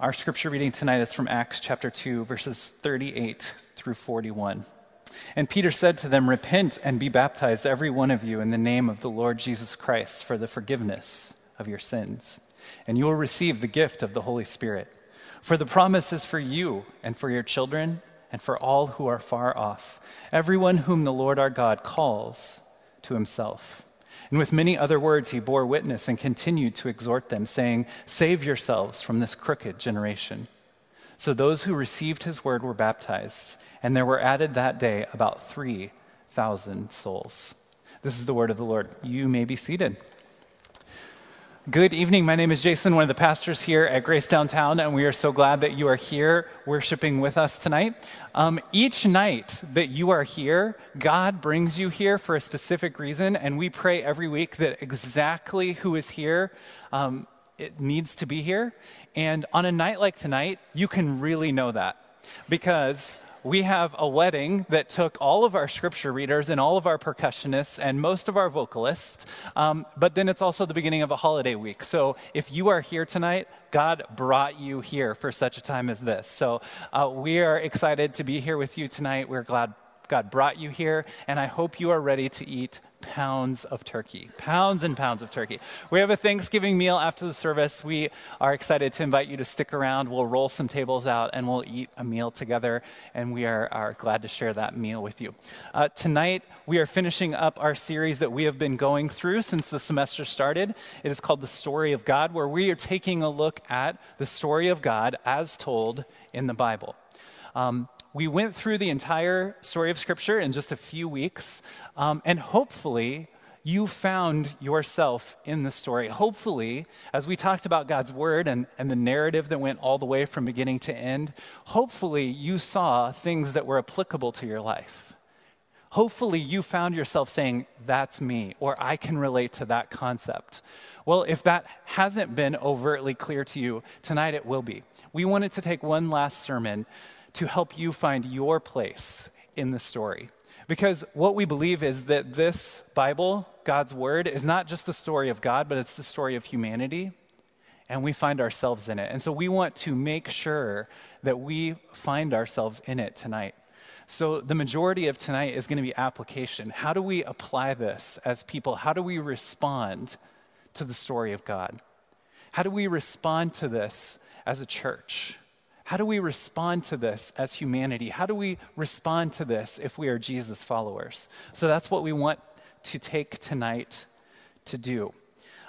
Our scripture reading tonight is from Acts chapter 2, verses 38 through 41. And Peter said to them, Repent and be baptized, every one of you, in the name of the Lord Jesus Christ for the forgiveness of your sins, and you will receive the gift of the Holy Spirit. For the promise is for you and for your children and for all who are far off, everyone whom the Lord our God calls to himself. And with many other words, he bore witness and continued to exhort them, saying, Save yourselves from this crooked generation. So those who received his word were baptized, and there were added that day about 3,000 souls. This is the word of the Lord. You may be seated. Good evening. My name is Jason, one of the pastors here at Grace Downtown, and we are so glad that you are here worshiping with us tonight. Um, each night that you are here, God brings you here for a specific reason, and we pray every week that exactly who is here um, it needs to be here. And on a night like tonight, you can really know that because we have a wedding that took all of our scripture readers and all of our percussionists and most of our vocalists. Um, but then it's also the beginning of a holiday week. So if you are here tonight, God brought you here for such a time as this. So uh, we are excited to be here with you tonight. We're glad God brought you here, and I hope you are ready to eat pounds of turkey. Pounds and pounds of turkey. We have a Thanksgiving meal after the service. We are excited to invite you to stick around. We'll roll some tables out and we'll eat a meal together, and we are, are glad to share that meal with you. Uh, tonight, we are finishing up our series that we have been going through since the semester started. It is called The Story of God, where we are taking a look at the story of God as told in the Bible. Um, we went through the entire story of Scripture in just a few weeks, um, and hopefully, you found yourself in the story. Hopefully, as we talked about God's word and, and the narrative that went all the way from beginning to end, hopefully you saw things that were applicable to your life. Hopefully, you found yourself saying, That's me, or I can relate to that concept. Well, if that hasn't been overtly clear to you, tonight it will be. We wanted to take one last sermon to help you find your place in the story. Because what we believe is that this Bible, God's Word, is not just the story of God, but it's the story of humanity. And we find ourselves in it. And so we want to make sure that we find ourselves in it tonight. So the majority of tonight is going to be application. How do we apply this as people? How do we respond to the story of God? How do we respond to this as a church? How do we respond to this as humanity? How do we respond to this if we are Jesus followers? So that's what we want to take tonight to do.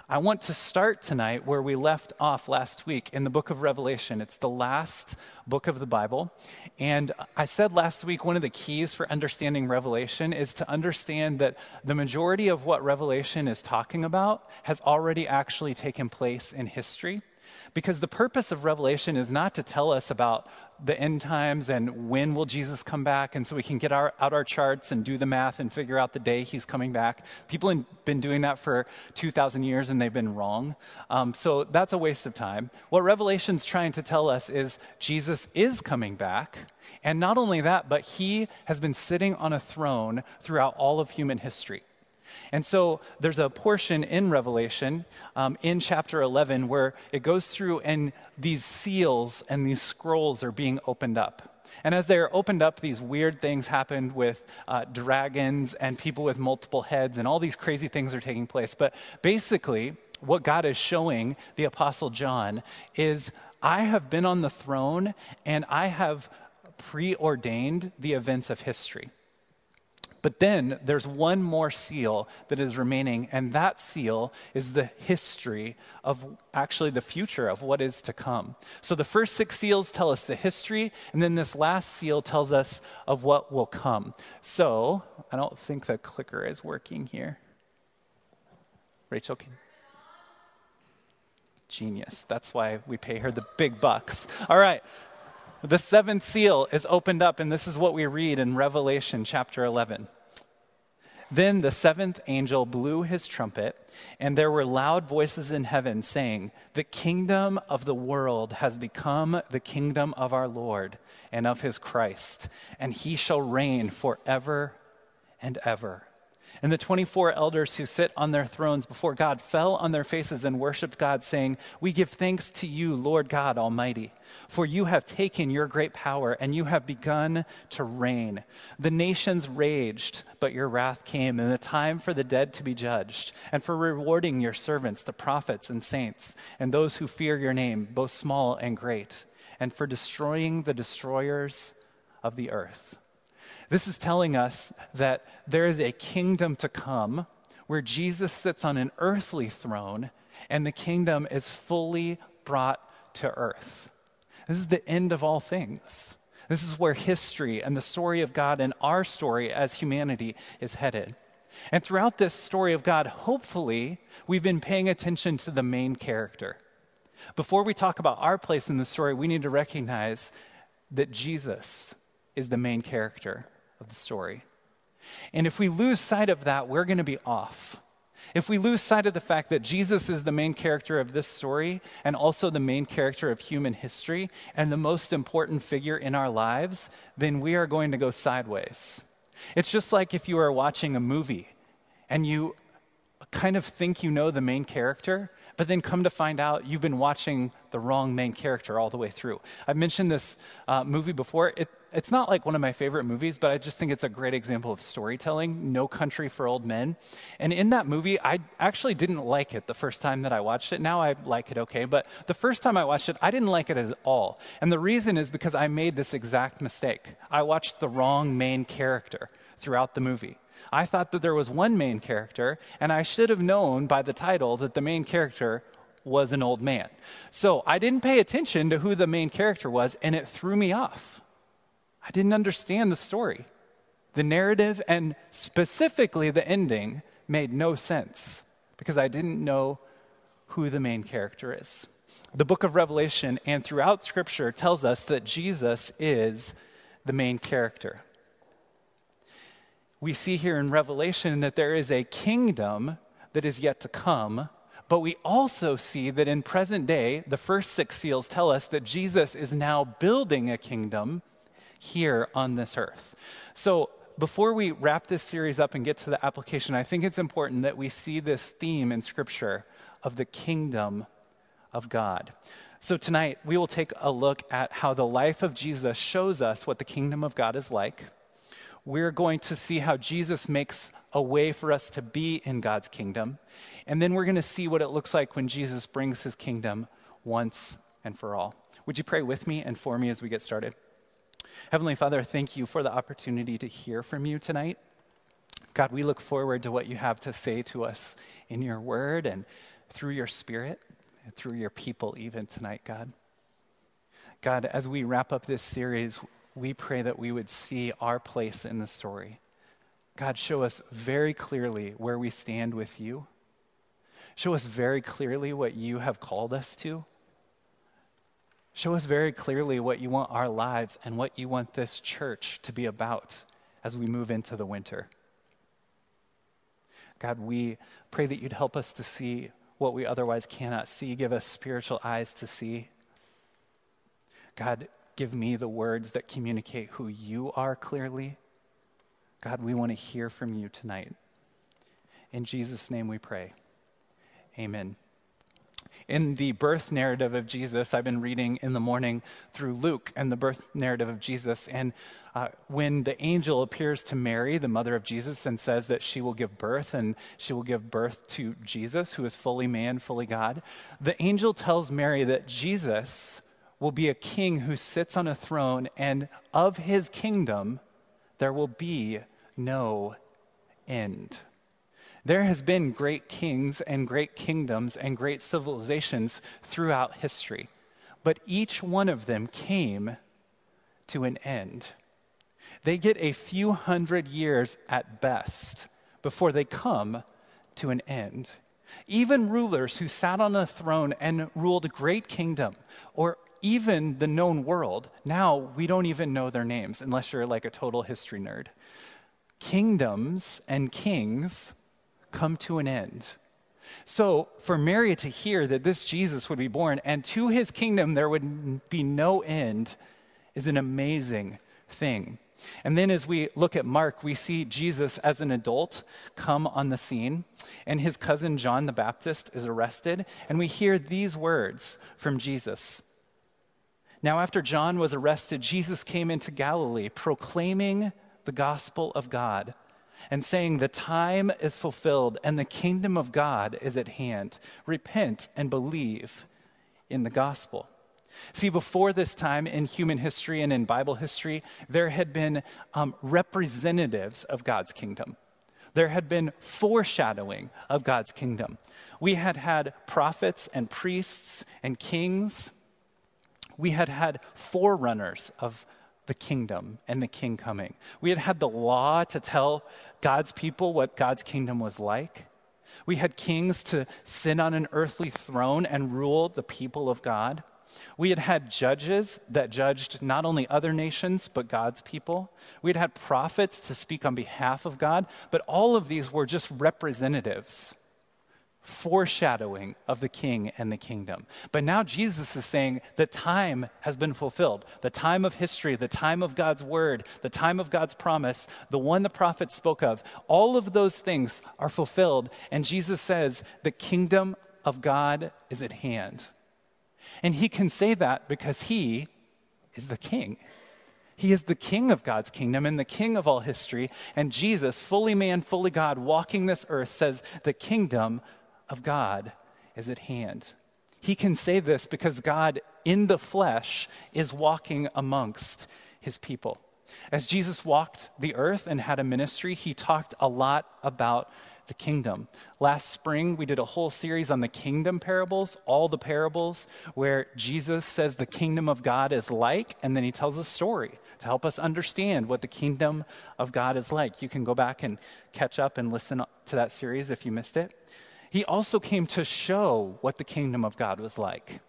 I want to start tonight where we left off last week in the book of Revelation. It's the last book of the Bible. And I said last week one of the keys for understanding Revelation is to understand that the majority of what Revelation is talking about has already actually taken place in history. Because the purpose of Revelation is not to tell us about the end times and when will Jesus come back, and so we can get our, out our charts and do the math and figure out the day he's coming back. People have been doing that for 2,000 years and they've been wrong. Um, so that's a waste of time. What Revelation's trying to tell us is Jesus is coming back. And not only that, but he has been sitting on a throne throughout all of human history. And so there's a portion in Revelation um, in chapter 11 where it goes through and these seals and these scrolls are being opened up. And as they're opened up, these weird things happened with uh, dragons and people with multiple heads, and all these crazy things are taking place. But basically, what God is showing the Apostle John is I have been on the throne and I have preordained the events of history. But then there's one more seal that is remaining, and that seal is the history of actually the future of what is to come. So the first six seals tell us the history, and then this last seal tells us of what will come. So I don't think the clicker is working here. Rachel can. Genius. That's why we pay her the big bucks. All right. The seventh seal is opened up, and this is what we read in Revelation chapter 11. Then the seventh angel blew his trumpet, and there were loud voices in heaven saying, The kingdom of the world has become the kingdom of our Lord and of his Christ, and he shall reign forever and ever. And the 24 elders who sit on their thrones before God fell on their faces and worshiped God, saying, We give thanks to you, Lord God Almighty, for you have taken your great power and you have begun to reign. The nations raged, but your wrath came, and the time for the dead to be judged, and for rewarding your servants, the prophets and saints, and those who fear your name, both small and great, and for destroying the destroyers of the earth. This is telling us that there is a kingdom to come where Jesus sits on an earthly throne and the kingdom is fully brought to earth. This is the end of all things. This is where history and the story of God and our story as humanity is headed. And throughout this story of God, hopefully, we've been paying attention to the main character. Before we talk about our place in the story, we need to recognize that Jesus is the main character of the story. And if we lose sight of that, we're going to be off. If we lose sight of the fact that Jesus is the main character of this story and also the main character of human history and the most important figure in our lives, then we are going to go sideways. It's just like if you are watching a movie and you kind of think you know the main character, but then come to find out you've been watching the wrong main character all the way through. I've mentioned this uh, movie before. It, it's not like one of my favorite movies, but I just think it's a great example of storytelling No Country for Old Men. And in that movie, I actually didn't like it the first time that I watched it. Now I like it okay, but the first time I watched it, I didn't like it at all. And the reason is because I made this exact mistake. I watched the wrong main character throughout the movie. I thought that there was one main character, and I should have known by the title that the main character was an old man. So I didn't pay attention to who the main character was, and it threw me off. I didn't understand the story. The narrative and specifically the ending made no sense because I didn't know who the main character is. The book of Revelation and throughout Scripture tells us that Jesus is the main character. We see here in Revelation that there is a kingdom that is yet to come, but we also see that in present day, the first six seals tell us that Jesus is now building a kingdom here on this earth. So, before we wrap this series up and get to the application, I think it's important that we see this theme in Scripture of the kingdom of God. So, tonight we will take a look at how the life of Jesus shows us what the kingdom of God is like. We're going to see how Jesus makes a way for us to be in God's kingdom. And then we're going to see what it looks like when Jesus brings his kingdom once and for all. Would you pray with me and for me as we get started? Heavenly Father, thank you for the opportunity to hear from you tonight. God, we look forward to what you have to say to us in your word and through your spirit and through your people, even tonight, God. God, as we wrap up this series, we pray that we would see our place in the story. God, show us very clearly where we stand with you. Show us very clearly what you have called us to. Show us very clearly what you want our lives and what you want this church to be about as we move into the winter. God, we pray that you'd help us to see what we otherwise cannot see. Give us spiritual eyes to see. God, give me the words that communicate who you are clearly. God, we want to hear from you tonight. In Jesus' name we pray. Amen in the birth narrative of Jesus. I've been reading in the morning through Luke and the birth narrative of Jesus. And uh, when the angel appears to Mary, the mother of Jesus, and says that she will give birth and she will give birth to Jesus, who is fully man, fully God, the angel tells Mary that Jesus will be a king who sits on a throne, and of his kingdom there will be no end. There has been great kings and great kingdoms and great civilizations throughout history, but each one of them came to an end. They get a few hundred years at best before they come to an end. Even rulers who sat on a throne and ruled a great kingdom, or even the known world, now we don't even know their names unless you're like a total history nerd. Kingdoms and kings come to an end. So, for Mary to hear that this Jesus would be born and to his kingdom there would be no end is an amazing thing. And then as we look at Mark, we see Jesus as an adult come on the scene, and his cousin John the Baptist is arrested, and we hear these words from Jesus. Now, after John was arrested, Jesus came into Galilee proclaiming the gospel of God and saying, The time is fulfilled and the kingdom of God is at hand. Repent and believe in the gospel. See, before this time in human history and in Bible history, there had been um, representatives of God's kingdom. There had been foreshadowing of God's kingdom. We had had prophets and priests and kings. We had had forerunners of the kingdom and the king coming. We had had the law to tell God's people what God's kingdom was like. We had kings to sit on an earthly throne and rule the people of God. We had had judges that judged not only other nations, but God's people. We had had prophets to speak on behalf of God, but all of these were just representatives, foreshadowing of the king and the kingdom. But now Jesus is saying the time has been fulfilled. The time of history, the time of God's word, the time of God's promise, the one the prophet spoke of, all of those things are fulfilled. And Jesus says the kingdom of God is at hand. And he can say that because he is the king. He is the king of God's kingdom and the king of all history. And Jesus, fully man, fully God, walking this earth, says, The kingdom of God is at hand. He can say this because God in the flesh is walking amongst his people. As Jesus walked the earth and had a ministry, he talked a lot about the kingdom. Last spring, we did a whole series on the kingdom parables, all the parables where Jesus says the kingdom of God is like, and then he tells a story to help us understand what the kingdom of God is like. You can go back and catch up and listen to that series if you missed it. He also came to show what the kingdom of God was like.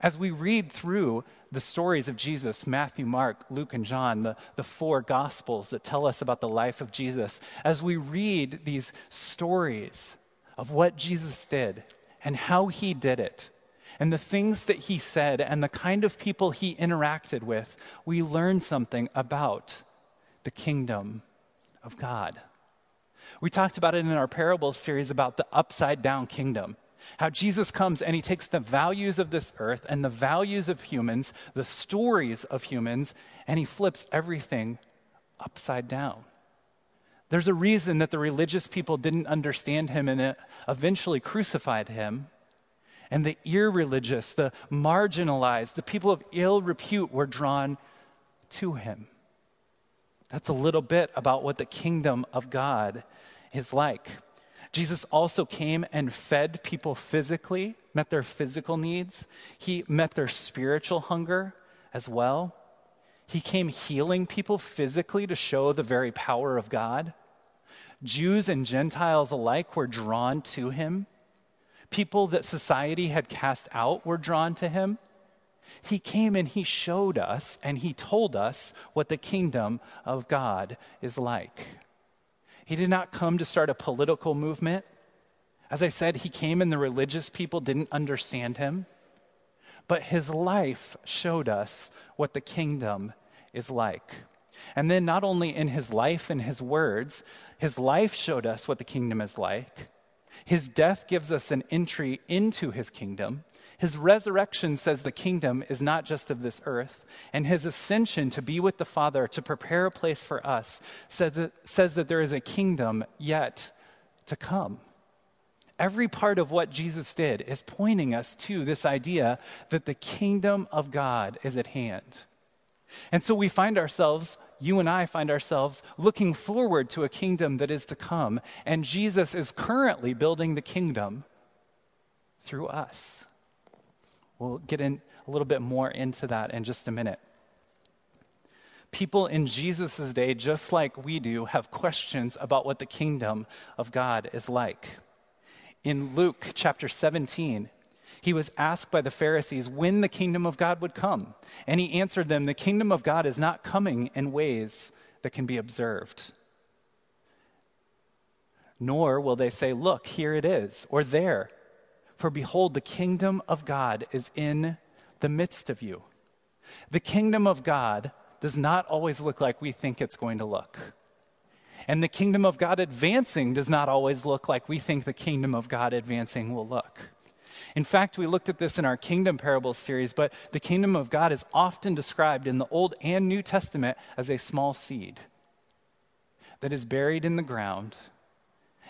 As we read through the stories of Jesus Matthew, Mark, Luke, and John, the, the four gospels that tell us about the life of Jesus as we read these stories of what Jesus did and how he did it, and the things that he said and the kind of people he interacted with, we learn something about the kingdom of God. We talked about it in our parable series about the upside down kingdom. How Jesus comes and he takes the values of this earth and the values of humans, the stories of humans, and he flips everything upside down. There's a reason that the religious people didn't understand him and eventually crucified him. And the irreligious, the marginalized, the people of ill repute were drawn to him. That's a little bit about what the kingdom of God is like. Jesus also came and fed people physically, met their physical needs. He met their spiritual hunger as well. He came healing people physically to show the very power of God. Jews and Gentiles alike were drawn to him. People that society had cast out were drawn to him. He came and he showed us and he told us what the kingdom of God is like. He did not come to start a political movement. As I said, he came and the religious people didn't understand him. But his life showed us what the kingdom is like. And then, not only in his life and his words, his life showed us what the kingdom is like. His death gives us an entry into his kingdom. His resurrection says the kingdom is not just of this earth, and his ascension to be with the Father to prepare a place for us says that, says that there is a kingdom yet to come. Every part of what Jesus did is pointing us to this idea that the kingdom of God is at hand. And so we find ourselves, you and I find ourselves looking forward to a kingdom that is to come. And Jesus is currently building the kingdom through us. We'll get in a little bit more into that in just a minute. People in Jesus' day, just like we do, have questions about what the kingdom of God is like. In Luke chapter 17, he was asked by the Pharisees when the kingdom of God would come. And he answered them, The kingdom of God is not coming in ways that can be observed. Nor will they say, Look, here it is, or there for behold, the kingdom of God is in the midst of you. The kingdom of God does not always look like we think it's going to look. And the kingdom of God advancing does not always look like we think the kingdom of God advancing will look. In fact, we looked at this in our kingdom parable series, but the kingdom of God is often described in the Old and New Testament as a small seed that is buried in the ground,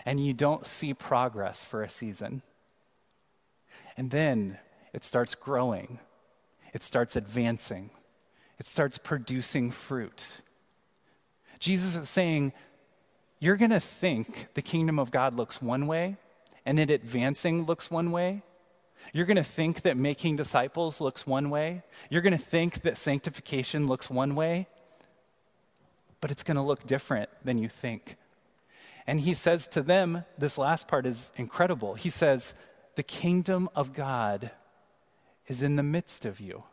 and you don't see progress for a season. And then it starts growing, it starts advancing, it starts producing fruit. Jesus is saying, You're going to think the kingdom of God looks one way, and it advancing looks one way. You're going to think that making disciples looks one way. You're going to think that sanctification looks one way, but it's going to look different than you think. And he says to them, this last part is incredible. He says, The kingdom of God is in the midst of you.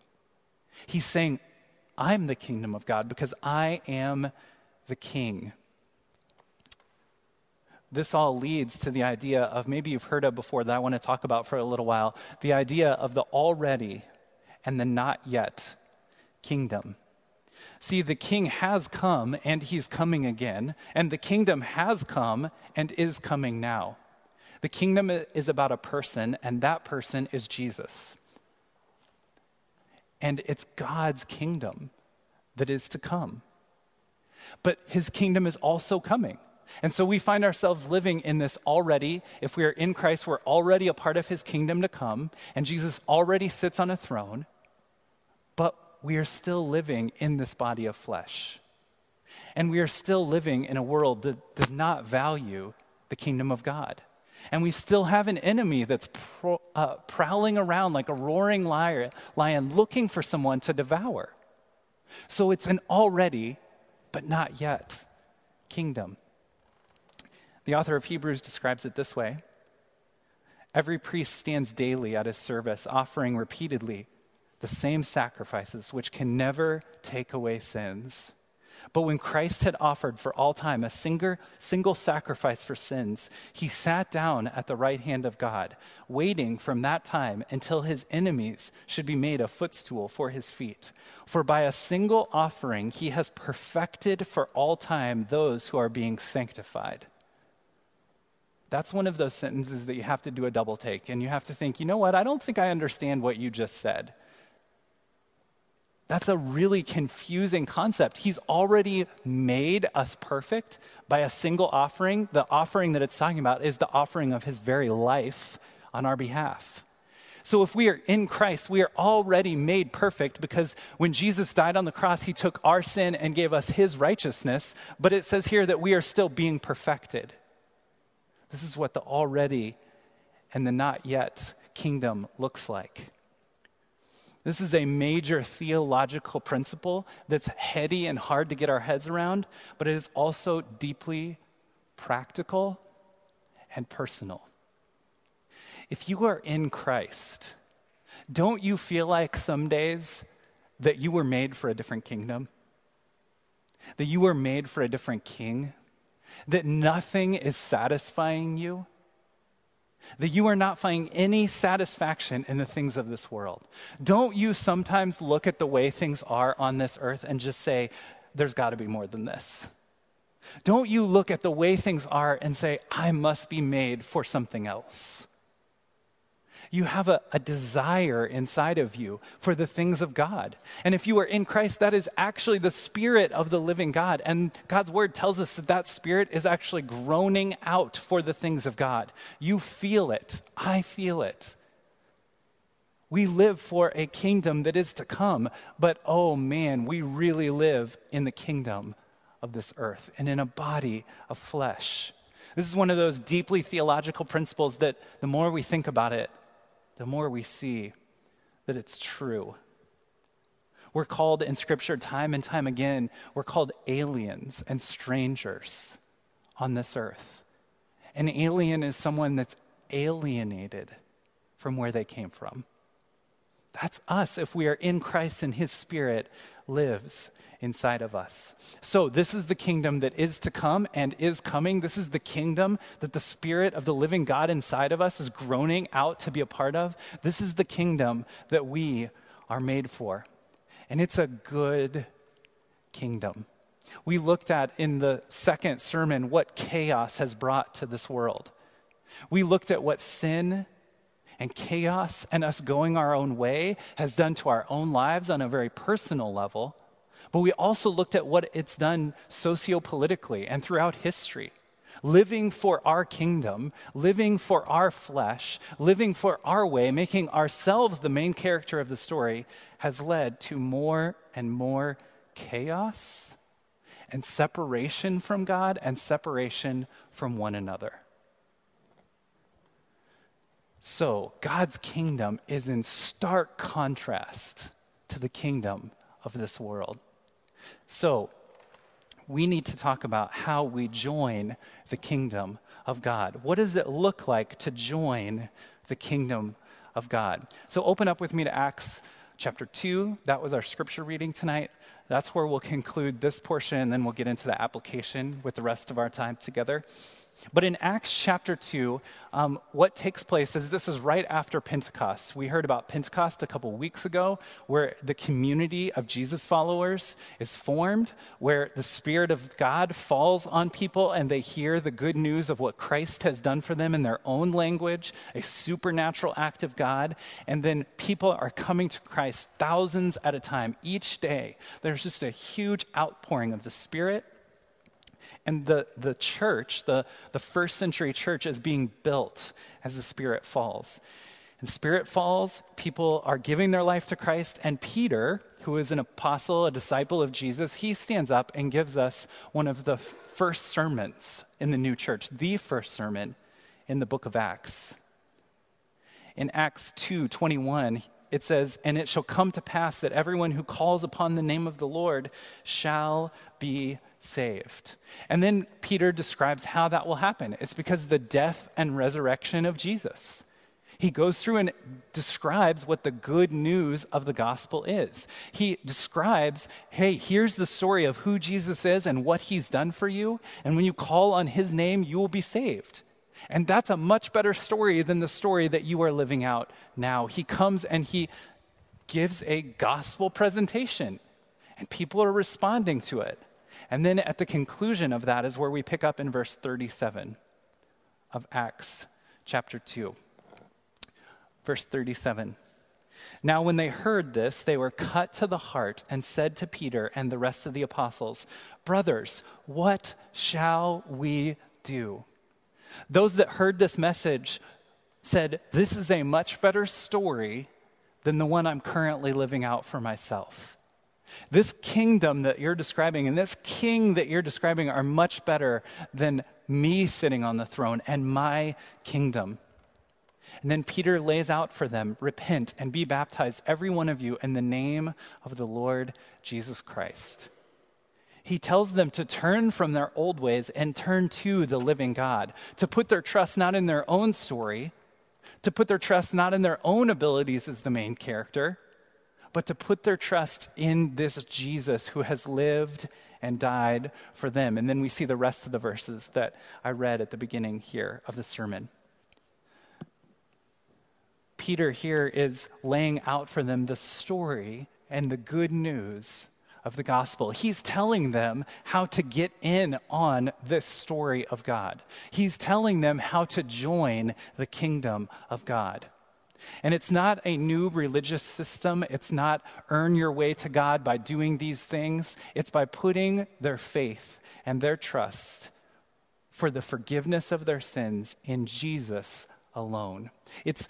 He's saying, I'm the kingdom of God because I am the king. This all leads to the idea of maybe you've heard of before that I want to talk about for a little while the idea of the already and the not yet kingdom. See, the king has come and he's coming again, and the kingdom has come and is coming now. The kingdom is about a person, and that person is Jesus. And it's God's kingdom that is to come. But his kingdom is also coming. And so we find ourselves living in this already. If we are in Christ, we're already a part of his kingdom to come, and Jesus already sits on a throne, but we are still living in this body of flesh. And we are still living in a world that does not value the kingdom of God. And we still have an enemy that's pro, uh, prowling around like a roaring lion, lion looking for someone to devour. So it's an already, but not yet kingdom. The author of Hebrews describes it this way Every priest stands daily at his service, offering repeatedly the same sacrifices which can never take away sins. But when Christ had offered for all time a single, single sacrifice for sins, he sat down at the right hand of God, waiting from that time until his enemies should be made a footstool for his feet. For by a single offering, he has perfected for all time those who are being sanctified. That's one of those sentences that you have to do a double take and you have to think, you know what? I don't think I understand what you just said. That's a really confusing concept. He's already made us perfect by a single offering. The offering that it's talking about is the offering of his very life on our behalf. So if we are in Christ, we are already made perfect because when Jesus died on the cross, he took our sin and gave us his righteousness. But it says here that we are still being perfected. This is what the already and the not yet kingdom looks like. This is a major theological principle that's heady and hard to get our heads around, but it is also deeply practical and personal. If you are in Christ, don't you feel like some days that you were made for a different kingdom? That you were made for a different king? That nothing is satisfying you? That you are not finding any satisfaction in the things of this world. Don't you sometimes look at the way things are on this earth and just say, there's got to be more than this? Don't you look at the way things are and say, I must be made for something else? You have a, a, desire inside of you for the things of God. And if you are in Christ, that is actually the Spirit of the living God. And God's Word tells us that that Spirit is actually groaning out for the things of God. You feel it. I feel it. We live for a kingdom that is to come, but oh man, we really live in the kingdom of this earth and in a body of flesh. This is one of those deeply theological principles that the more we think about it, the more we see that it's true. We're called in Scripture time and time again, we're called aliens and strangers on this earth. An alien is someone that's alienated from where they came from. That's us if we are in Christ and His Spirit lives inside of us. So, this is the kingdom that is to come and is coming. This is the kingdom that the Spirit of the living God inside of us is groaning out to be a part of. This is the kingdom that we are made for. And it's a good kingdom. We looked at in the second sermon what chaos has brought to this world. We looked at what sin and chaos and us going our own way has done to our own lives on a very personal level. But we also looked at what it's done sociopolitically and throughout history. Living for our kingdom, living for our flesh, living for our way, making ourselves the main character of the story has led to more and more chaos and separation from God and separation from one another. So, God's kingdom is in stark contrast to the kingdom of this world. So, we need to talk about how we join the kingdom of God. What does it look like to join the kingdom of God? So, open up with me to Acts chapter 2. That was our scripture reading tonight. That's where we'll conclude this portion, and then we'll get into the application with the rest of our time together. But in Acts chapter 2, um, what takes place is this is right after Pentecost. We heard about Pentecost a couple weeks ago, where the community of Jesus followers is formed, where the Spirit of God falls on people and they hear the good news of what Christ has done for them in their own language, a supernatural act of God. And then people are coming to Christ thousands at a time each day. There's just a huge outpouring of the Spirit and the, the church, the, the first century church, is being built as the Spirit falls. And Spirit falls, people are giving their life to Christ, and Peter, who is an apostle, a disciple of Jesus, he stands up and gives us one of the first sermons in the new church, the first sermon in the book of Acts. In Acts 2 21, it says, And it shall come to pass that everyone who calls upon the name of the Lord shall be saved. And then Peter describes how that will happen. It's because of the death and resurrection of Jesus. He goes through and describes what the good news of the gospel is. He describes, hey, here's the story of who Jesus is and what he's done for you. And when you call on his name, you will be saved. And that's a much better story than the story that you are living out now. He comes and he gives a gospel presentation, and people are responding to it. And then at the conclusion of that is where we pick up in verse 37 of Acts chapter 2. Verse 37. Now, when they heard this, they were cut to the heart and said to Peter and the rest of the apostles, Brothers, what shall we do? Those that heard this message said, This is a much better story than the one I'm currently living out for myself. This kingdom that you're describing and this king that you're describing are much better than me sitting on the throne and my kingdom. And then Peter lays out for them repent and be baptized, every one of you, in the name of the Lord Jesus Christ he tells them to turn from their old ways and turn to the living God, to put their trust not in their own story, to put their trust not in their own abilities as the main character, but to put their trust in this Jesus who has lived and died for them. And then we see the rest of the verses that I read at the beginning here of the sermon. Peter here is laying out for them the story and the good news of the gospel. He's telling them how to get in on this story of God. He's telling them how to join the kingdom of God. And it's not a new religious system. It's not earn your way to God by doing these things. It's by putting their faith and their trust for the forgiveness of their sins in Jesus alone. It's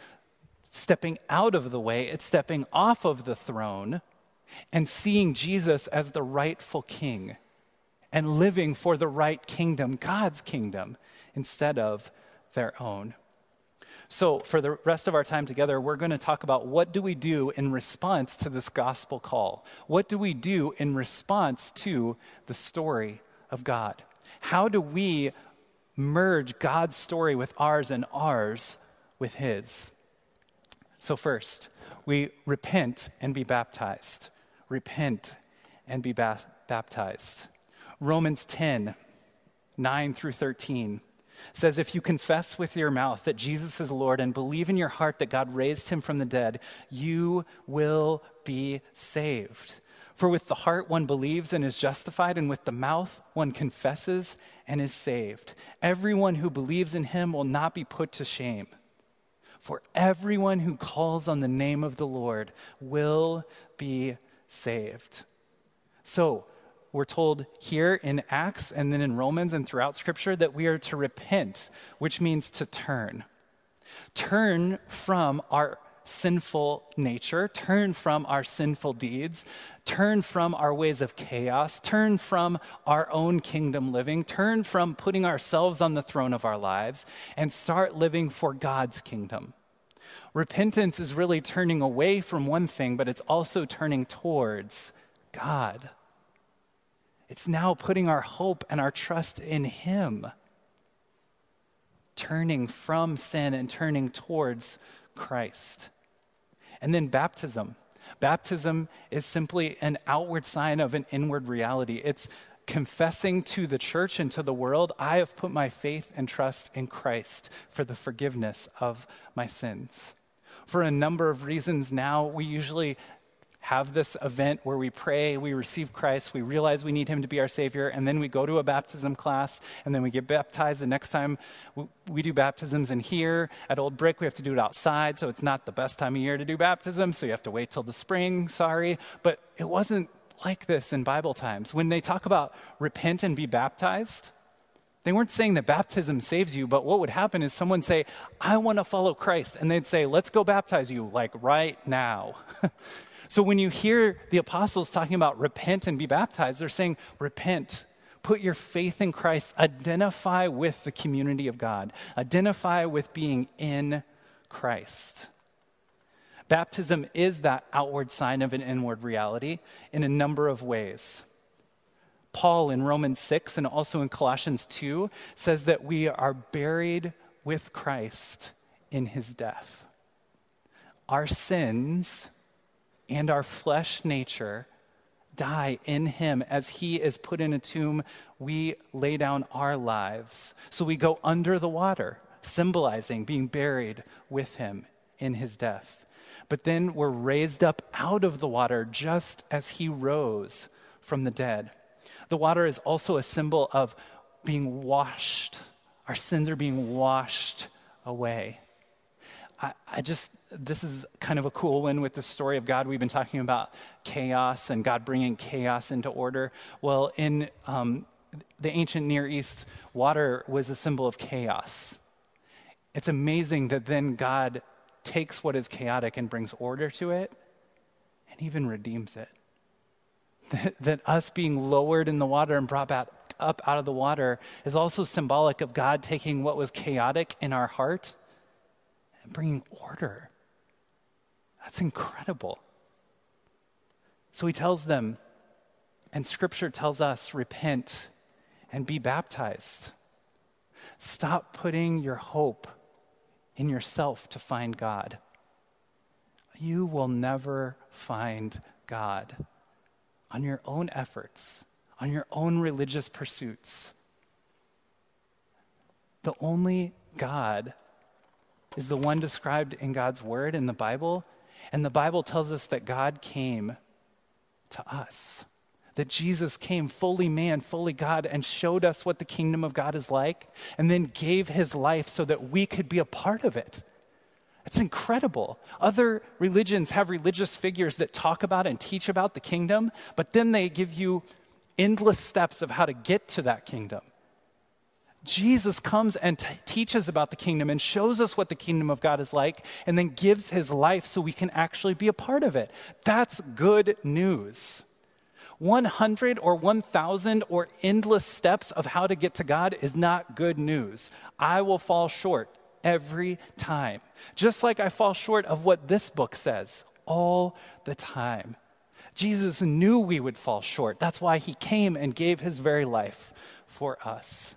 stepping out of the way, it's stepping off of the throne and seeing Jesus as the rightful king and living for the right kingdom, God's kingdom, instead of their own. So, for the rest of our time together, we're going to talk about what do we do in response to this gospel call? What do we do in response to the story of God? How do we merge God's story with ours and ours with His? So, first, we repent and be baptized repent, and be ba- baptized. Romans 10, 9 through 13. Says, If you confess with your mouth that Jesus is Lord and believe in your heart that God raised him from the dead, you will be saved. For with the heart one believes and is justified, and with the mouth one confesses and is saved. Everyone who believes in him will not be put to shame. For everyone who calls on the name of the Lord will be saved. So, we're told here in Acts and then in Romans and throughout Scripture that we are to repent, which means to turn. Turn from our sinful nature, turn from our sinful deeds, turn from our ways of chaos, turn from our own kingdom living, turn from putting ourselves on the throne of our lives, and start living for God's kingdom. Repentance is really turning away from one thing, but it's also turning towards God. It's now putting our hope and our trust in Him, turning from sin and turning towards Christ. And then baptism. Baptism is simply an outward sign of an inward reality. It's confessing to the church and to the world, I have put my faith and trust in Christ for the forgiveness of my sins. For a number of reasons now, we usually have this event where we pray, we receive Christ, we realize we need Him to be our Savior, and then we go to a baptism class, and then we get baptized. The next time we do baptisms in here at Old Brick, we have to do it outside, so it's not the best time of year to do baptism, so you have to wait till the spring, sorry. But it wasn't like this in Bible times. When they talk about repent and be baptized, they weren't saying that baptism saves you, but what would happen is someone say, I want to follow Christ. And they'd say, let's go baptize you, like right now. So when you hear the apostles talking about repent and be baptized, they're saying, repent. Put your faith in Christ. Identify with the community of God. Identify with being in Christ. Baptism is that outward sign of an inward reality in a number of ways. Paul in Romans 6 and also in Colossians 2 says that we are buried with Christ in his death. Our sins and our flesh nature die in him as he is put in a tomb we lay down our lives. So we go under the water symbolizing being buried with him in his death. But then we're raised up out of the water just as he rose from the dead. The water is also a symbol of being washed. Our sins are being washed away I, I just, this is kind of a cool one with the story of God. We've been talking about chaos and God bringing chaos into order. Well, in um, the ancient Near East, water was a symbol of chaos. It's amazing that then God takes what is chaotic and brings order to it and even redeems it. That, that us being lowered in the water and brought back up out of the water is also symbolic of God taking what was chaotic in our heart and bringing order. That's incredible. So he tells them, and scripture tells us repent and be baptized. Stop putting your hope in yourself to find God. You will never find God on your own efforts, on your own religious pursuits. The only God is the one described in God's word in the Bible. And the Bible tells us that God came to us, that Jesus came fully man, fully God, and showed us what the kingdom of God is like, and then gave his life so that we could be a part of it. It's incredible. Other religions have religious figures that talk about and teach about the kingdom, but then they give you endless steps of how to get to that kingdom. Jesus comes and t- teaches about the kingdom and shows us what the kingdom of God is like and then gives his life so we can actually be a part of it. That's good news. 100 or 1,000 or endless steps of how to get to God is not good news. I will fall short every time, just like I fall short of what this book says all the time. Jesus knew we would fall short. That's why he came and gave his very life for us.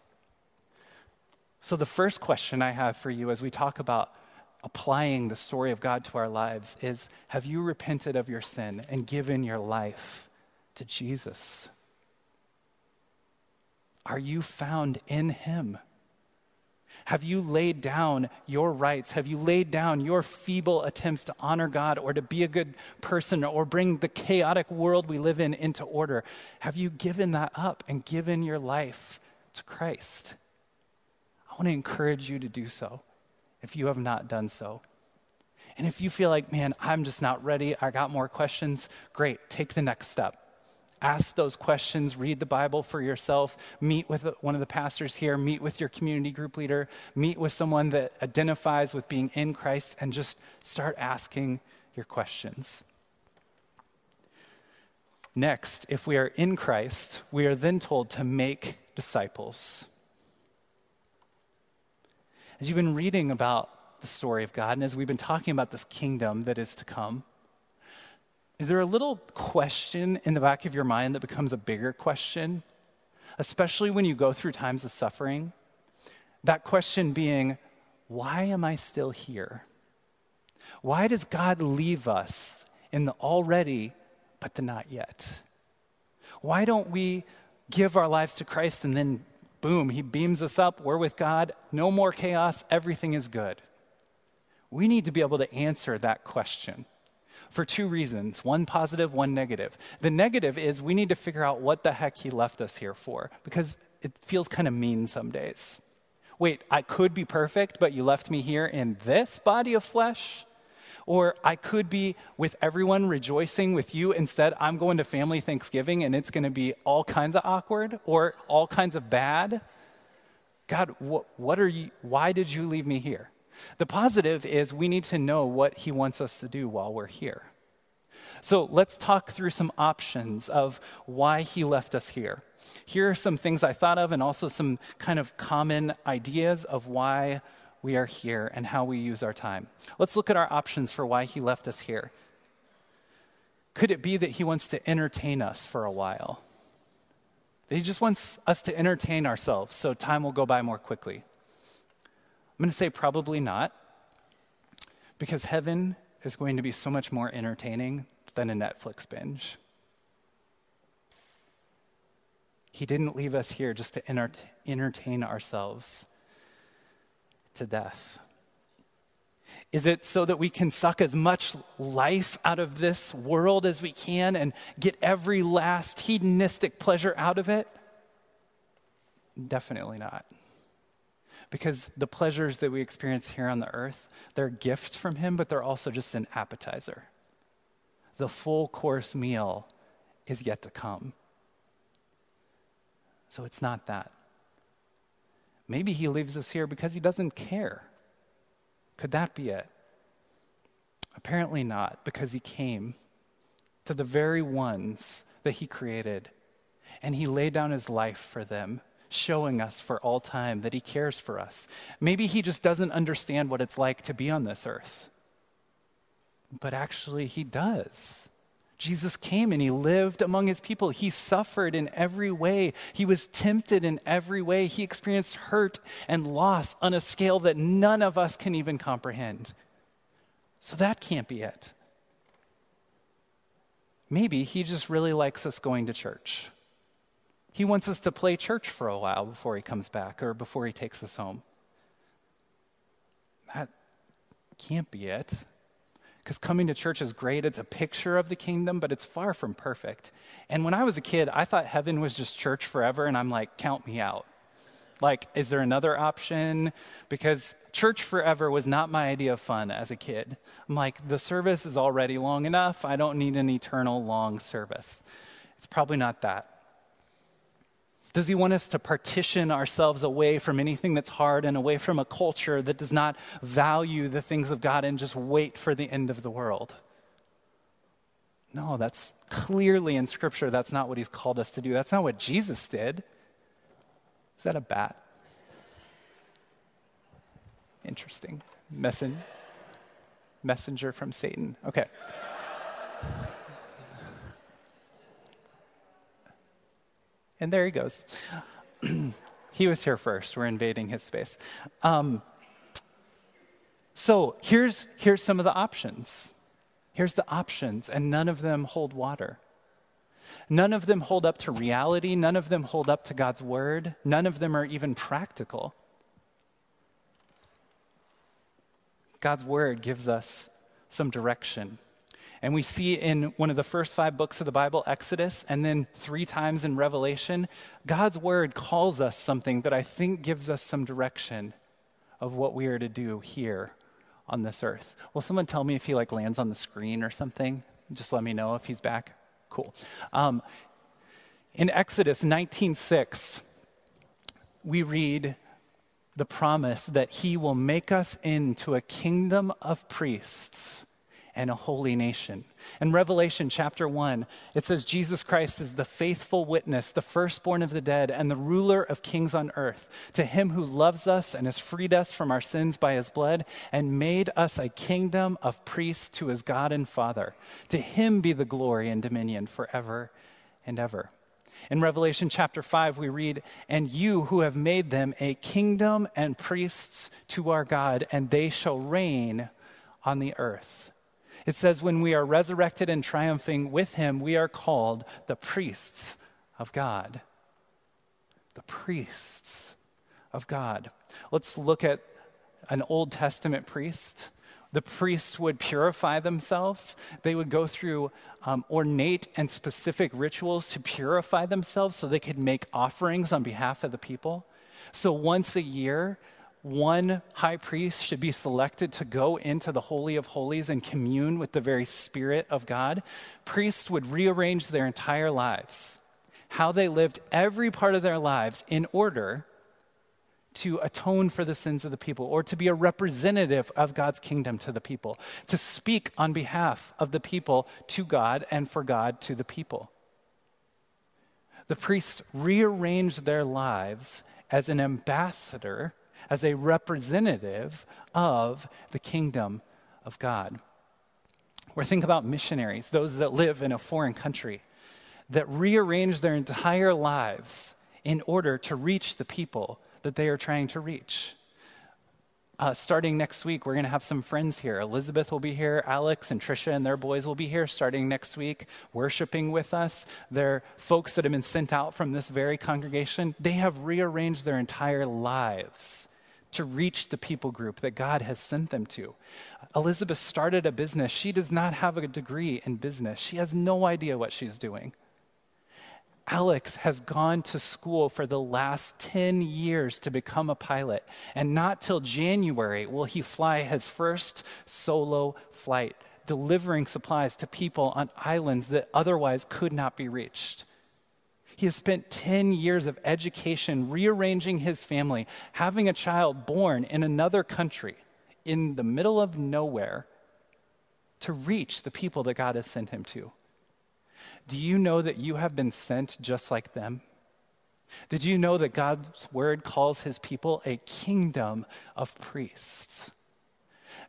So, the first question I have for you as we talk about applying the story of God to our lives is Have you repented of your sin and given your life to Jesus? Are you found in Him? Have you laid down your rights? Have you laid down your feeble attempts to honor God or to be a good person or bring the chaotic world we live in into order? Have you given that up and given your life to Christ? I want to encourage you to do so if you have not done so. And if you feel like, man, I'm just not ready, I got more questions, great, take the next step ask those questions, read the Bible for yourself, meet with one of the pastors here, meet with your community group leader, meet with someone that identifies with being in Christ, and just start asking your questions. Next, if we are in Christ, we are then told to make disciples. As you've been reading about the story of God, and as we've been talking about this kingdom that is to come, is there a little question in the back of your mind that becomes a bigger question, especially when you go through times of suffering? That question being, why am I still here? Why does God leave us in the already but the not yet? Why don't we give our lives to Christ and then boom, he beams us up, we're with God, no more chaos, everything is good? We need to be able to answer that question for two reasons one positive, one negative. The negative is we need to figure out what the heck he left us here for because it feels kind of mean some days. Wait, I could be perfect, but you left me here in this body of flesh? Or I could be with everyone rejoicing with you. Instead, I'm going to family Thanksgiving and it's going to be all kinds of awkward or all kinds of bad. God, what, what are you, why did you leave me here? The positive is we need to know what he wants us to do while we're here. So let's talk through some options of why he left us here. Here are some things I thought of, and also some kind of common ideas of why we are here and how we use our time. Let's look at our options for why he left us here. Could it be that he wants to entertain us for a while? That he just wants us to entertain ourselves so time will go by more quickly? I'm going to say probably not, because heaven is going to be so much more entertaining than a Netflix binge. He didn't leave us here just to enter- entertain ourselves to death. Is it so that we can suck as much life out of this world as we can and get every last hedonistic pleasure out of it? Definitely not. Because the pleasures that we experience here on the earth, they're gifts from Him, but they're also just an appetizer. The full course meal is yet to come. So it's not that. Maybe He leaves us here because He doesn't care. Could that be it? Apparently not, because He came to the very ones that He created and He laid down His life for them showing us for all time that He cares for us. Maybe He just doesn't understand what it's like to be on this earth. But actually, He does. Jesus came and he lived among his people. He suffered in every way. He was tempted in every way. He experienced hurt and loss on a scale that none of us can even comprehend. So that can't be it. Maybe he just really likes us going to church. He wants us to play church for a while before he comes back or before he takes us home. That can't be it. Because coming to church is great. It's a picture of the kingdom, but it's far from perfect. And when I was a kid, I thought heaven was just church forever, and I'm like, count me out. Like, is there another option? Because church forever was not my idea of fun as a kid. I'm like, the service is already long enough. I don't need an eternal long service. It's probably not that. Does he want us to partition ourselves away from anything that's hard and away from a culture that does not value the things of God and just wait for the end of the world? No, that's clearly in Scripture. That's not what he's called us to do. That's not what Jesus did. Is that a bat? Interesting. Messen- messenger from Satan. Okay. And there he goes. he was here first. We're invading his space. Um, so here's, here's some of the options. Here's the options, and none of them hold water. None of them hold up to reality. None of them hold up to God's word. None of them are even practical. God's word gives us some direction. And we see in one of the first five books of the Bible, Exodus, and then three times in Revelation, God's word calls us something that I think gives us some direction of what we are to do here on this earth. Will someone tell me if he like lands on the screen or something? Just let me know if he's back. Cool. Um, in Exodus 19:6, we read the promise that he will make us into a kingdom of priests and a holy nation. In Revelation chapter 1, it says Jesus Christ is the faithful witness, the firstborn of the dead, and the ruler of kings on earth. To him who loves us and has freed us from our sins by his blood and made us a kingdom of priests to his God and Father. To him be the glory and dominion forever and ever. In Revelation chapter 5, we read, And you who have made them a kingdom and priests to our God, and they shall reign on the earth. It says, When we are resurrected and triumphing with him, we are called the priests of God. The priests of God. Let's look at an Old Testament priest the priests would purify themselves. They would go through um, ornate and specific rituals to purify themselves so they could make offerings on behalf of the people. So once a year, one high priest should be selected to go into the Holy of Holies and commune with the very Spirit of God. Priests would rearrange their entire lives, how they lived every part of their lives in order to atone for the sins of the people or to be a representative of God's kingdom to the people, to speak on behalf of the people to God and for God to the people. The priests rearranged their lives as an ambassador, as a representative of the kingdom of God. Or think about missionaries, those that live in a foreign country, that rearrange their entire lives in order to reach the people that they are trying to reach. Uh, starting next week, we're going to have some friends here. Elizabeth will be here, Alex and Trisha and their boys will be here starting next week, worshiping with us. They're folks that have been sent out from this very congregation. They have rearranged their entire lives to reach the people group that God has sent them to. Elizabeth started a business. She does not have a degree in business, she has no idea what she's doing. Alex has gone to school for the last 10 years to become a pilot, and not till January will he fly his first solo flight, delivering supplies to people on islands that otherwise could not be reached. He has spent 10 years of education rearranging his family, having a child born in another country in the middle of nowhere to reach the people that God has sent him to. Do you know that you have been sent just like them? Did you know that God's word calls his people a kingdom of priests?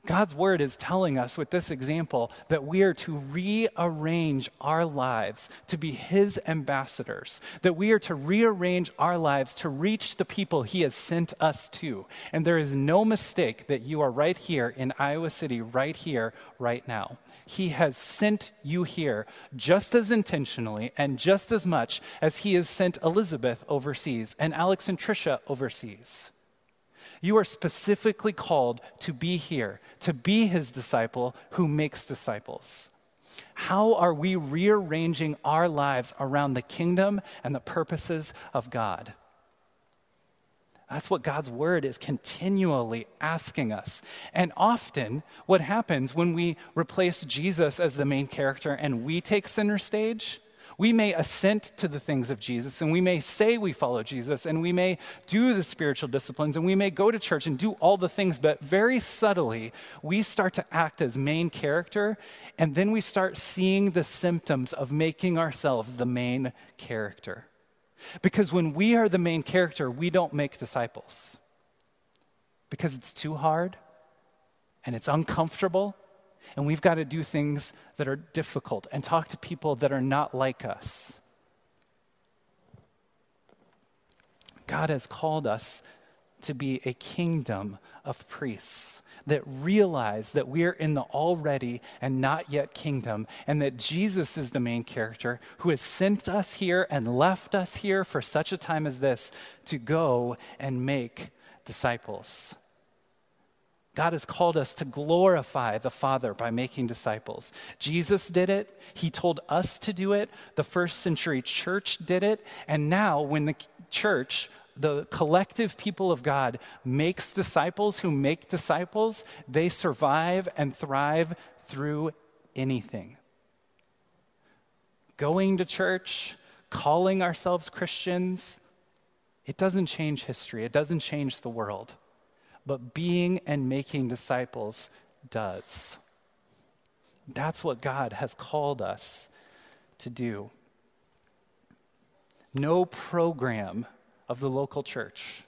God's word is telling us with this example that we are to rearrange our lives to be his ambassadors, that we are to rearrange our lives to reach the people he has sent us to. And there is no mistake that you are right here in Iowa City, right here, right now. He has sent you here just as intentionally and just as much as he has sent Elizabeth overseas and Alex and Trisha overseas. You are specifically called to be here, to be his disciple who makes disciples. How are we rearranging our lives around the kingdom and the purposes of God? That's what God's word is continually asking us. And often, what happens when we replace Jesus as the main character and we take center stage we may assent to the things of Jesus and we may say we follow Jesus and we may do the spiritual disciplines and we may go to church and do all the things, but very subtly, we start to act as main character and then we start seeing the symptoms of making ourselves the main character. Because when we are the main character, we don't make disciples because it's too hard and it's uncomfortable and we've got to do things that are difficult and talk to people that are not like us. God has called us to be a kingdom of priests that realize that we're in the already and not yet kingdom, and that Jesus is the main character who has sent us here and left us here for such a time as this to go and make disciples. God has called us to glorify the Father by making disciples. Jesus did it. He told us to do it. The first century church did it. And now, when the church, the collective people of God, makes disciples who make disciples, they survive and thrive through anything. Going to church, calling ourselves Christians, it doesn't change history, it doesn't change the world but being and making disciples does. That's what God has called us to do. No program of the local church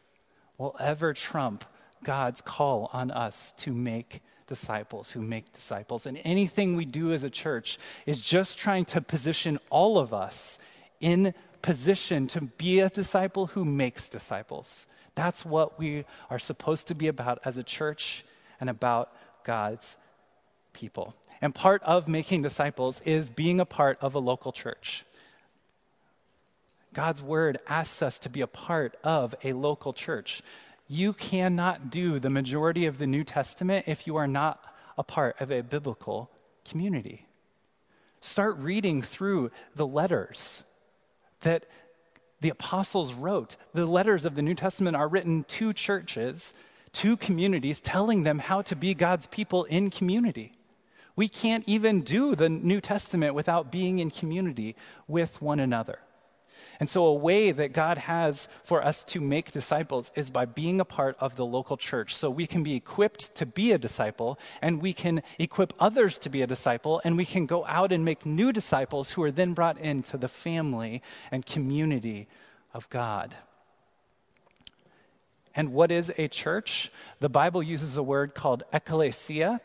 will ever trump God's call on us to make disciples who make disciples. And anything we do as a church is just trying to position all of us in position to be a disciple who makes disciples. That's what we are supposed to be about as a church and about God's people. And part of making disciples is being a part of a local church. God's word asks us to be a part of a local church. You cannot do the majority of the New Testament if you are not a part of a biblical community. Start reading through the letters that the apostles wrote. The letters of the New Testament are written to churches, to communities, telling them how to be God's people in community. We can't even do the New Testament without being in community with one another. And so, a way that God has for us to make disciples is by being a part of the local church. So, we can be equipped to be a disciple, and we can equip others to be a disciple, and we can go out and make new disciples who are then brought into the family and community of God. And what is a church? The Bible uses a word called ekklesia,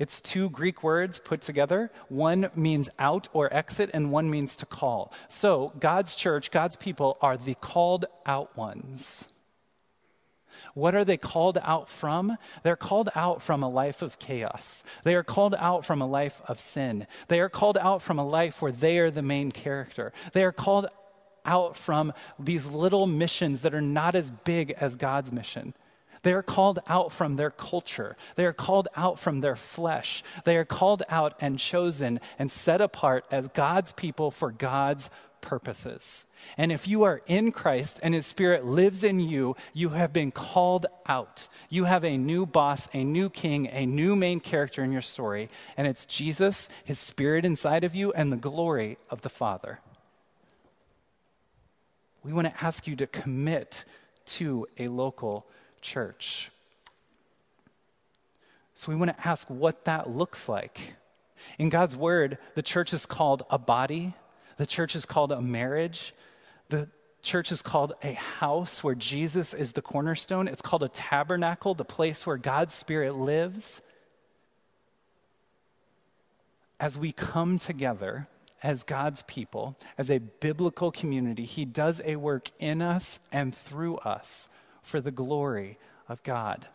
it's two Greek words put together. One means out or exit, and one means to call. So, God's church, God's people, are the called out ones. What are they called out from? They're called out from a life of chaos. They are called out from a life of sin. They are called out from a life where they are the main character. They are called out from these little missions that are not as big as God's mission. They are called out from their culture. They are called out from their flesh. They are called out and chosen and set apart as God's people for God's purposes. And if you are in Christ and His Spirit lives in you, you have been called out. You have a new boss, a new king, a new main character in your story, and it's Jesus, His Spirit inside of you, and the glory of the Father. We want to ask you to commit to a local church. So we want to ask what that looks like. In God's word, the church is called a body, the church is called a marriage, the church is called a house where Jesus is the cornerstone, it's called a tabernacle, the place where God's Spirit lives. As we come together, as God's people, as a biblical community, He does a work in us and through us for the glory of God.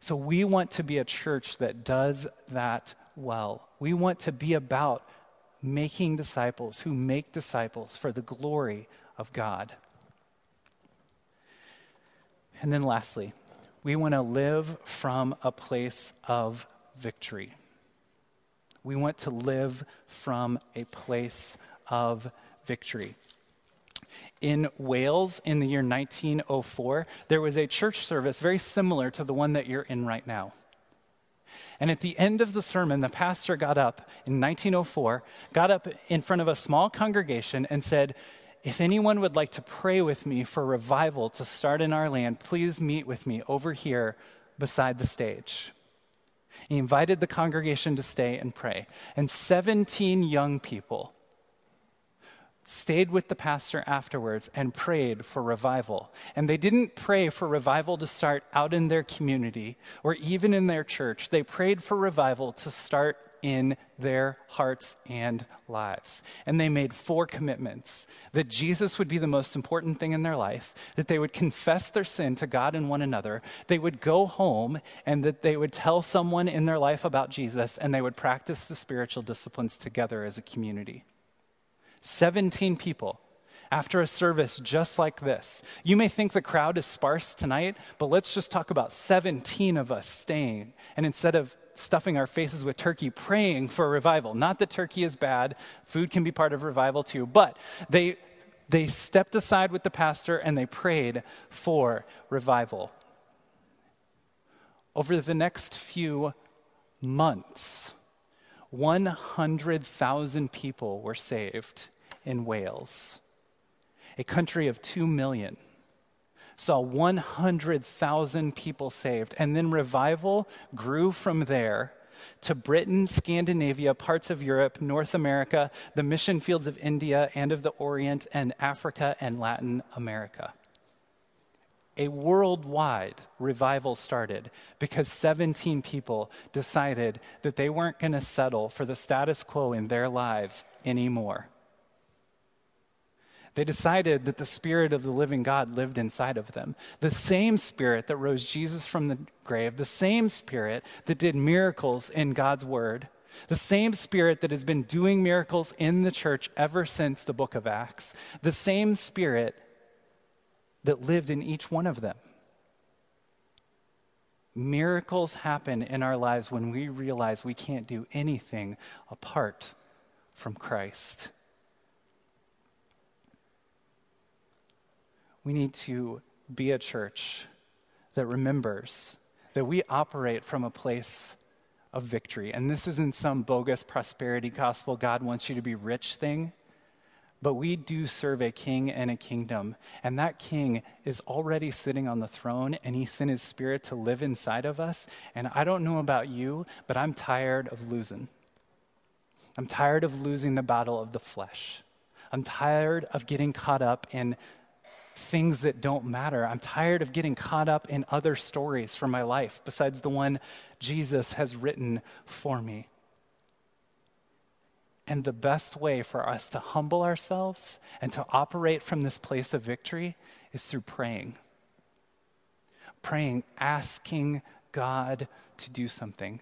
So we want to be a church that does that well. We want to be about making disciples who make disciples for the glory of God. And then lastly, we want to live from a place of victory. We want to live from a place of victory. In Wales in the year 1904, there was a church service very similar to the one that you're in right now. And at the end of the sermon, the pastor got up in 1904, got up in front of a small congregation and said, If anyone would like to pray with me for revival to start in our land, please meet with me over here beside the stage. He invited the congregation to stay and pray. And 17 young people stayed with the pastor afterwards and prayed for revival. And they didn't pray for revival to start out in their community or even in their church. They prayed for revival to start in their hearts and lives. And they made four commitments that Jesus would be the most important thing in their life, that they would confess their sin to God and one another, they would go home, and that they would tell someone in their life about Jesus, and they would practice the spiritual disciplines together as a community. 17 people after a service just like this. You may think the crowd is sparse tonight, but let's just talk about 17 of us staying. And instead of stuffing our faces with turkey, praying for revival. Not that turkey is bad, food can be part of revival too, but they, they stepped aside with the pastor and they prayed for revival. Over the next few months, 100,000 people were saved in Wales a country of 2 million, saw 100,000 people saved. And then revival grew from there to Britain, Scandinavia, parts of Europe, North America, the mission fields of India and of the Orient, and Africa and Latin America. A worldwide revival started because 17 people decided that they weren't going to settle for the status quo in their lives anymore. They decided that the Spirit of the living God lived inside of them. The same Spirit that rose Jesus from the grave, the same Spirit that did miracles in God's Word, the same Spirit that has been doing miracles in the church ever since the book of Acts, the same Spirit that lived in each one of them. Miracles happen in our lives when we realize we can't do anything apart from Christ. We need to be a church that remembers that we operate from a place of victory. And this isn't some bogus prosperity gospel, God wants you to be rich thing. But we do serve a king and a kingdom. And that king is already sitting on the throne, and he sent his spirit to live inside of us. And I don't know about you, but I'm tired of losing. I'm tired of losing the battle of the flesh. I'm tired of getting caught up in things that don't matter. I'm tired of getting caught up in other stories from my life besides the one Jesus has written for me. And the best way for us to humble ourselves and to operate from this place of victory is through praying. Praying, asking God to do something.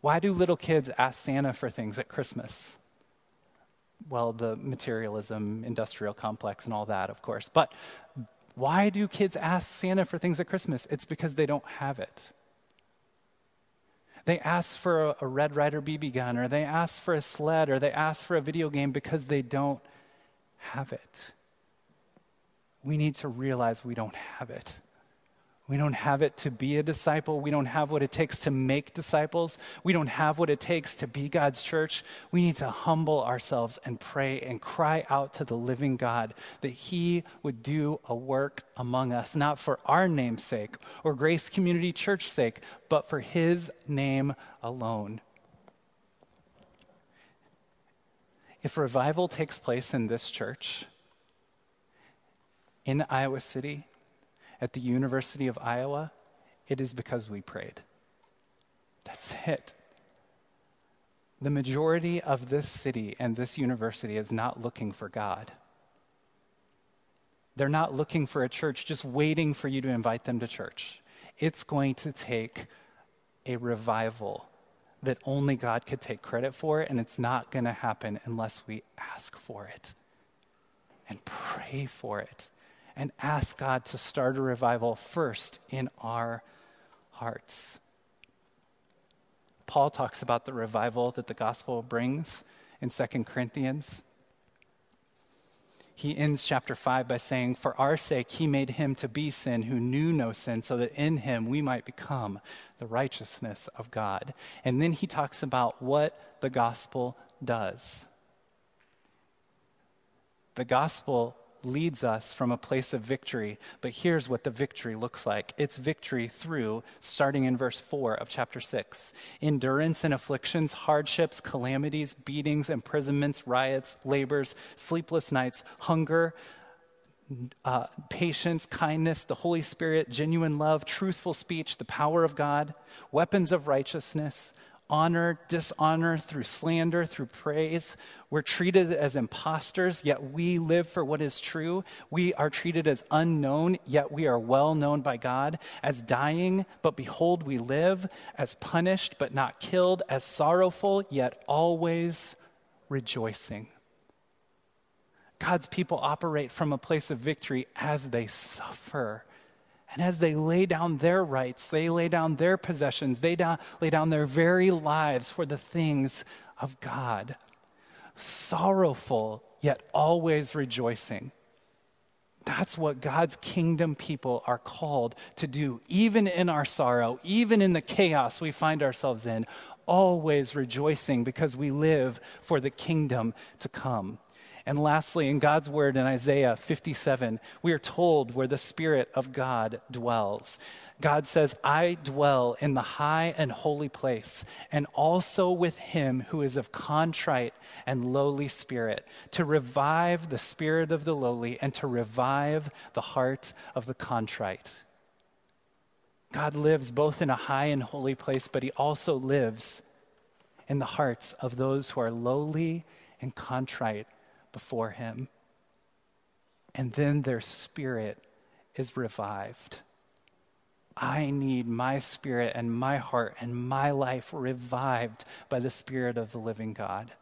Why do little kids ask Santa for things at Christmas? Well, the materialism, industrial complex, and all that, of course. But why do kids ask Santa for things at Christmas? It's because they don't have it. They ask for a, a Red Ryder BB gun, or they ask for a sled, or they ask for a video game because they don't have it. We need to realize we don't have it. We don't have it to be a disciple. We don't have what it takes to make disciples. We don't have what it takes to be God's church. We need to humble ourselves and pray and cry out to the living God that He would do a work among us, not for our name's sake or Grace Community Church sake, but for His name alone. If revival takes place in this church, in Iowa City, at the University of Iowa, it is because we prayed. That's it. The majority of this city and this university is not looking for God. They're not looking for a church just waiting for you to invite them to church. It's going to take a revival that only God could take credit for, and it's not going to happen unless we ask for it and pray for it and ask God to start a revival first in our hearts. Paul talks about the revival that the gospel brings in 2 Corinthians. He ends chapter 5 by saying, For our sake, he made him to be sin who knew no sin, so that in him we might become the righteousness of God. And then he talks about what the gospel does. The gospel leads us from a place of victory. But here's what the victory looks like it's victory through, starting in verse 4 of chapter 6, endurance in afflictions, hardships, calamities, beatings, imprisonments, riots, labors, sleepless nights, hunger. Uh, patience, kindness, the Holy Spirit, genuine love, truthful speech, the power of God, weapons of righteousness, honor, dishonor, through slander, through praise. We're treated as impostors, yet we live for what is true. We are treated as unknown, yet we are well known by God. As dying, but behold, we live. As punished, but not killed. As sorrowful, yet always rejoicing. God's people operate from a place of victory as they suffer. And as they lay down their rights, they lay down their possessions, they down, lay down their very lives for the things of God. Sorrowful, yet always rejoicing. That's what God's kingdom people are called to do, even in our sorrow, even in the chaos we find ourselves in, always rejoicing because we live for the kingdom to come. And lastly, in God's word in Isaiah 57, we are told where the Spirit of God dwells. God says, I dwell in the high and holy place, and also with him who is of contrite and lowly spirit, to revive the spirit of the lowly and to revive the heart of the contrite. God lives both in a high and holy place, but he also lives in the hearts of those who are lowly and contrite before him. And then their spirit is revived. I need my spirit and my heart and my life revived by the Spirit of the living God.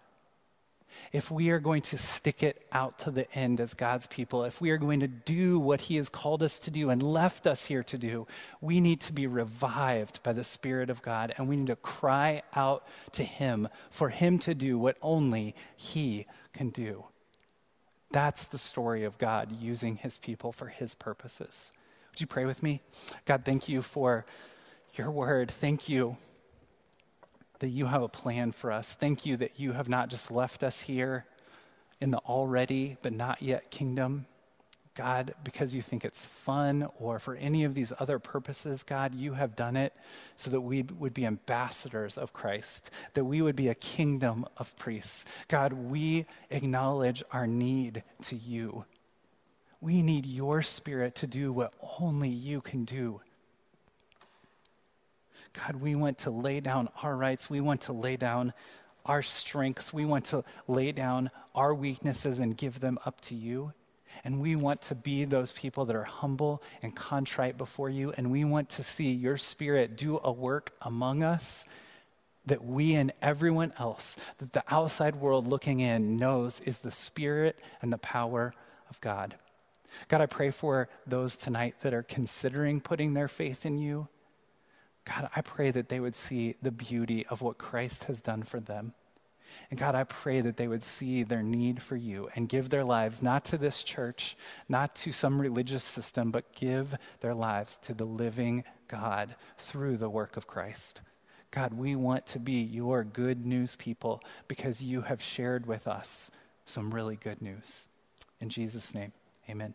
If we are going to stick it out to the end as God's people, if we are going to do what He has called us to do and left us here to do, we need to be revived by the Spirit of God and we need to cry out to Him for Him to do what only He can do. That's the story of God using his people for his purposes. Would you pray with me? God, thank you for your word. Thank you that you have a plan for us. Thank you that you have not just left us here in the already but not yet kingdom. God, because you think it's fun or for any of these other purposes, God, you have done it so that we would be ambassadors of Christ, that we would be a kingdom of priests. God, we acknowledge our need to you. We need your spirit to do what only you can do. God, we want to lay down our rights. We want to lay down our strengths. We want to lay down our weaknesses and give them up to you. And we want to be those people that are humble and contrite before you. And we want to see your spirit do a work among us that we and everyone else, that the outside world looking in knows is the spirit and the power of God. God, I pray for those tonight that are considering putting their faith in you. God, I pray that they would see the beauty of what Christ has done for them. And God, I pray that they would see their need for you and give their lives not to this church, not to some religious system, but give their lives to the living God through the work of Christ. God, we want to be your good news people because you have shared with us some really good news. In Jesus' name, amen.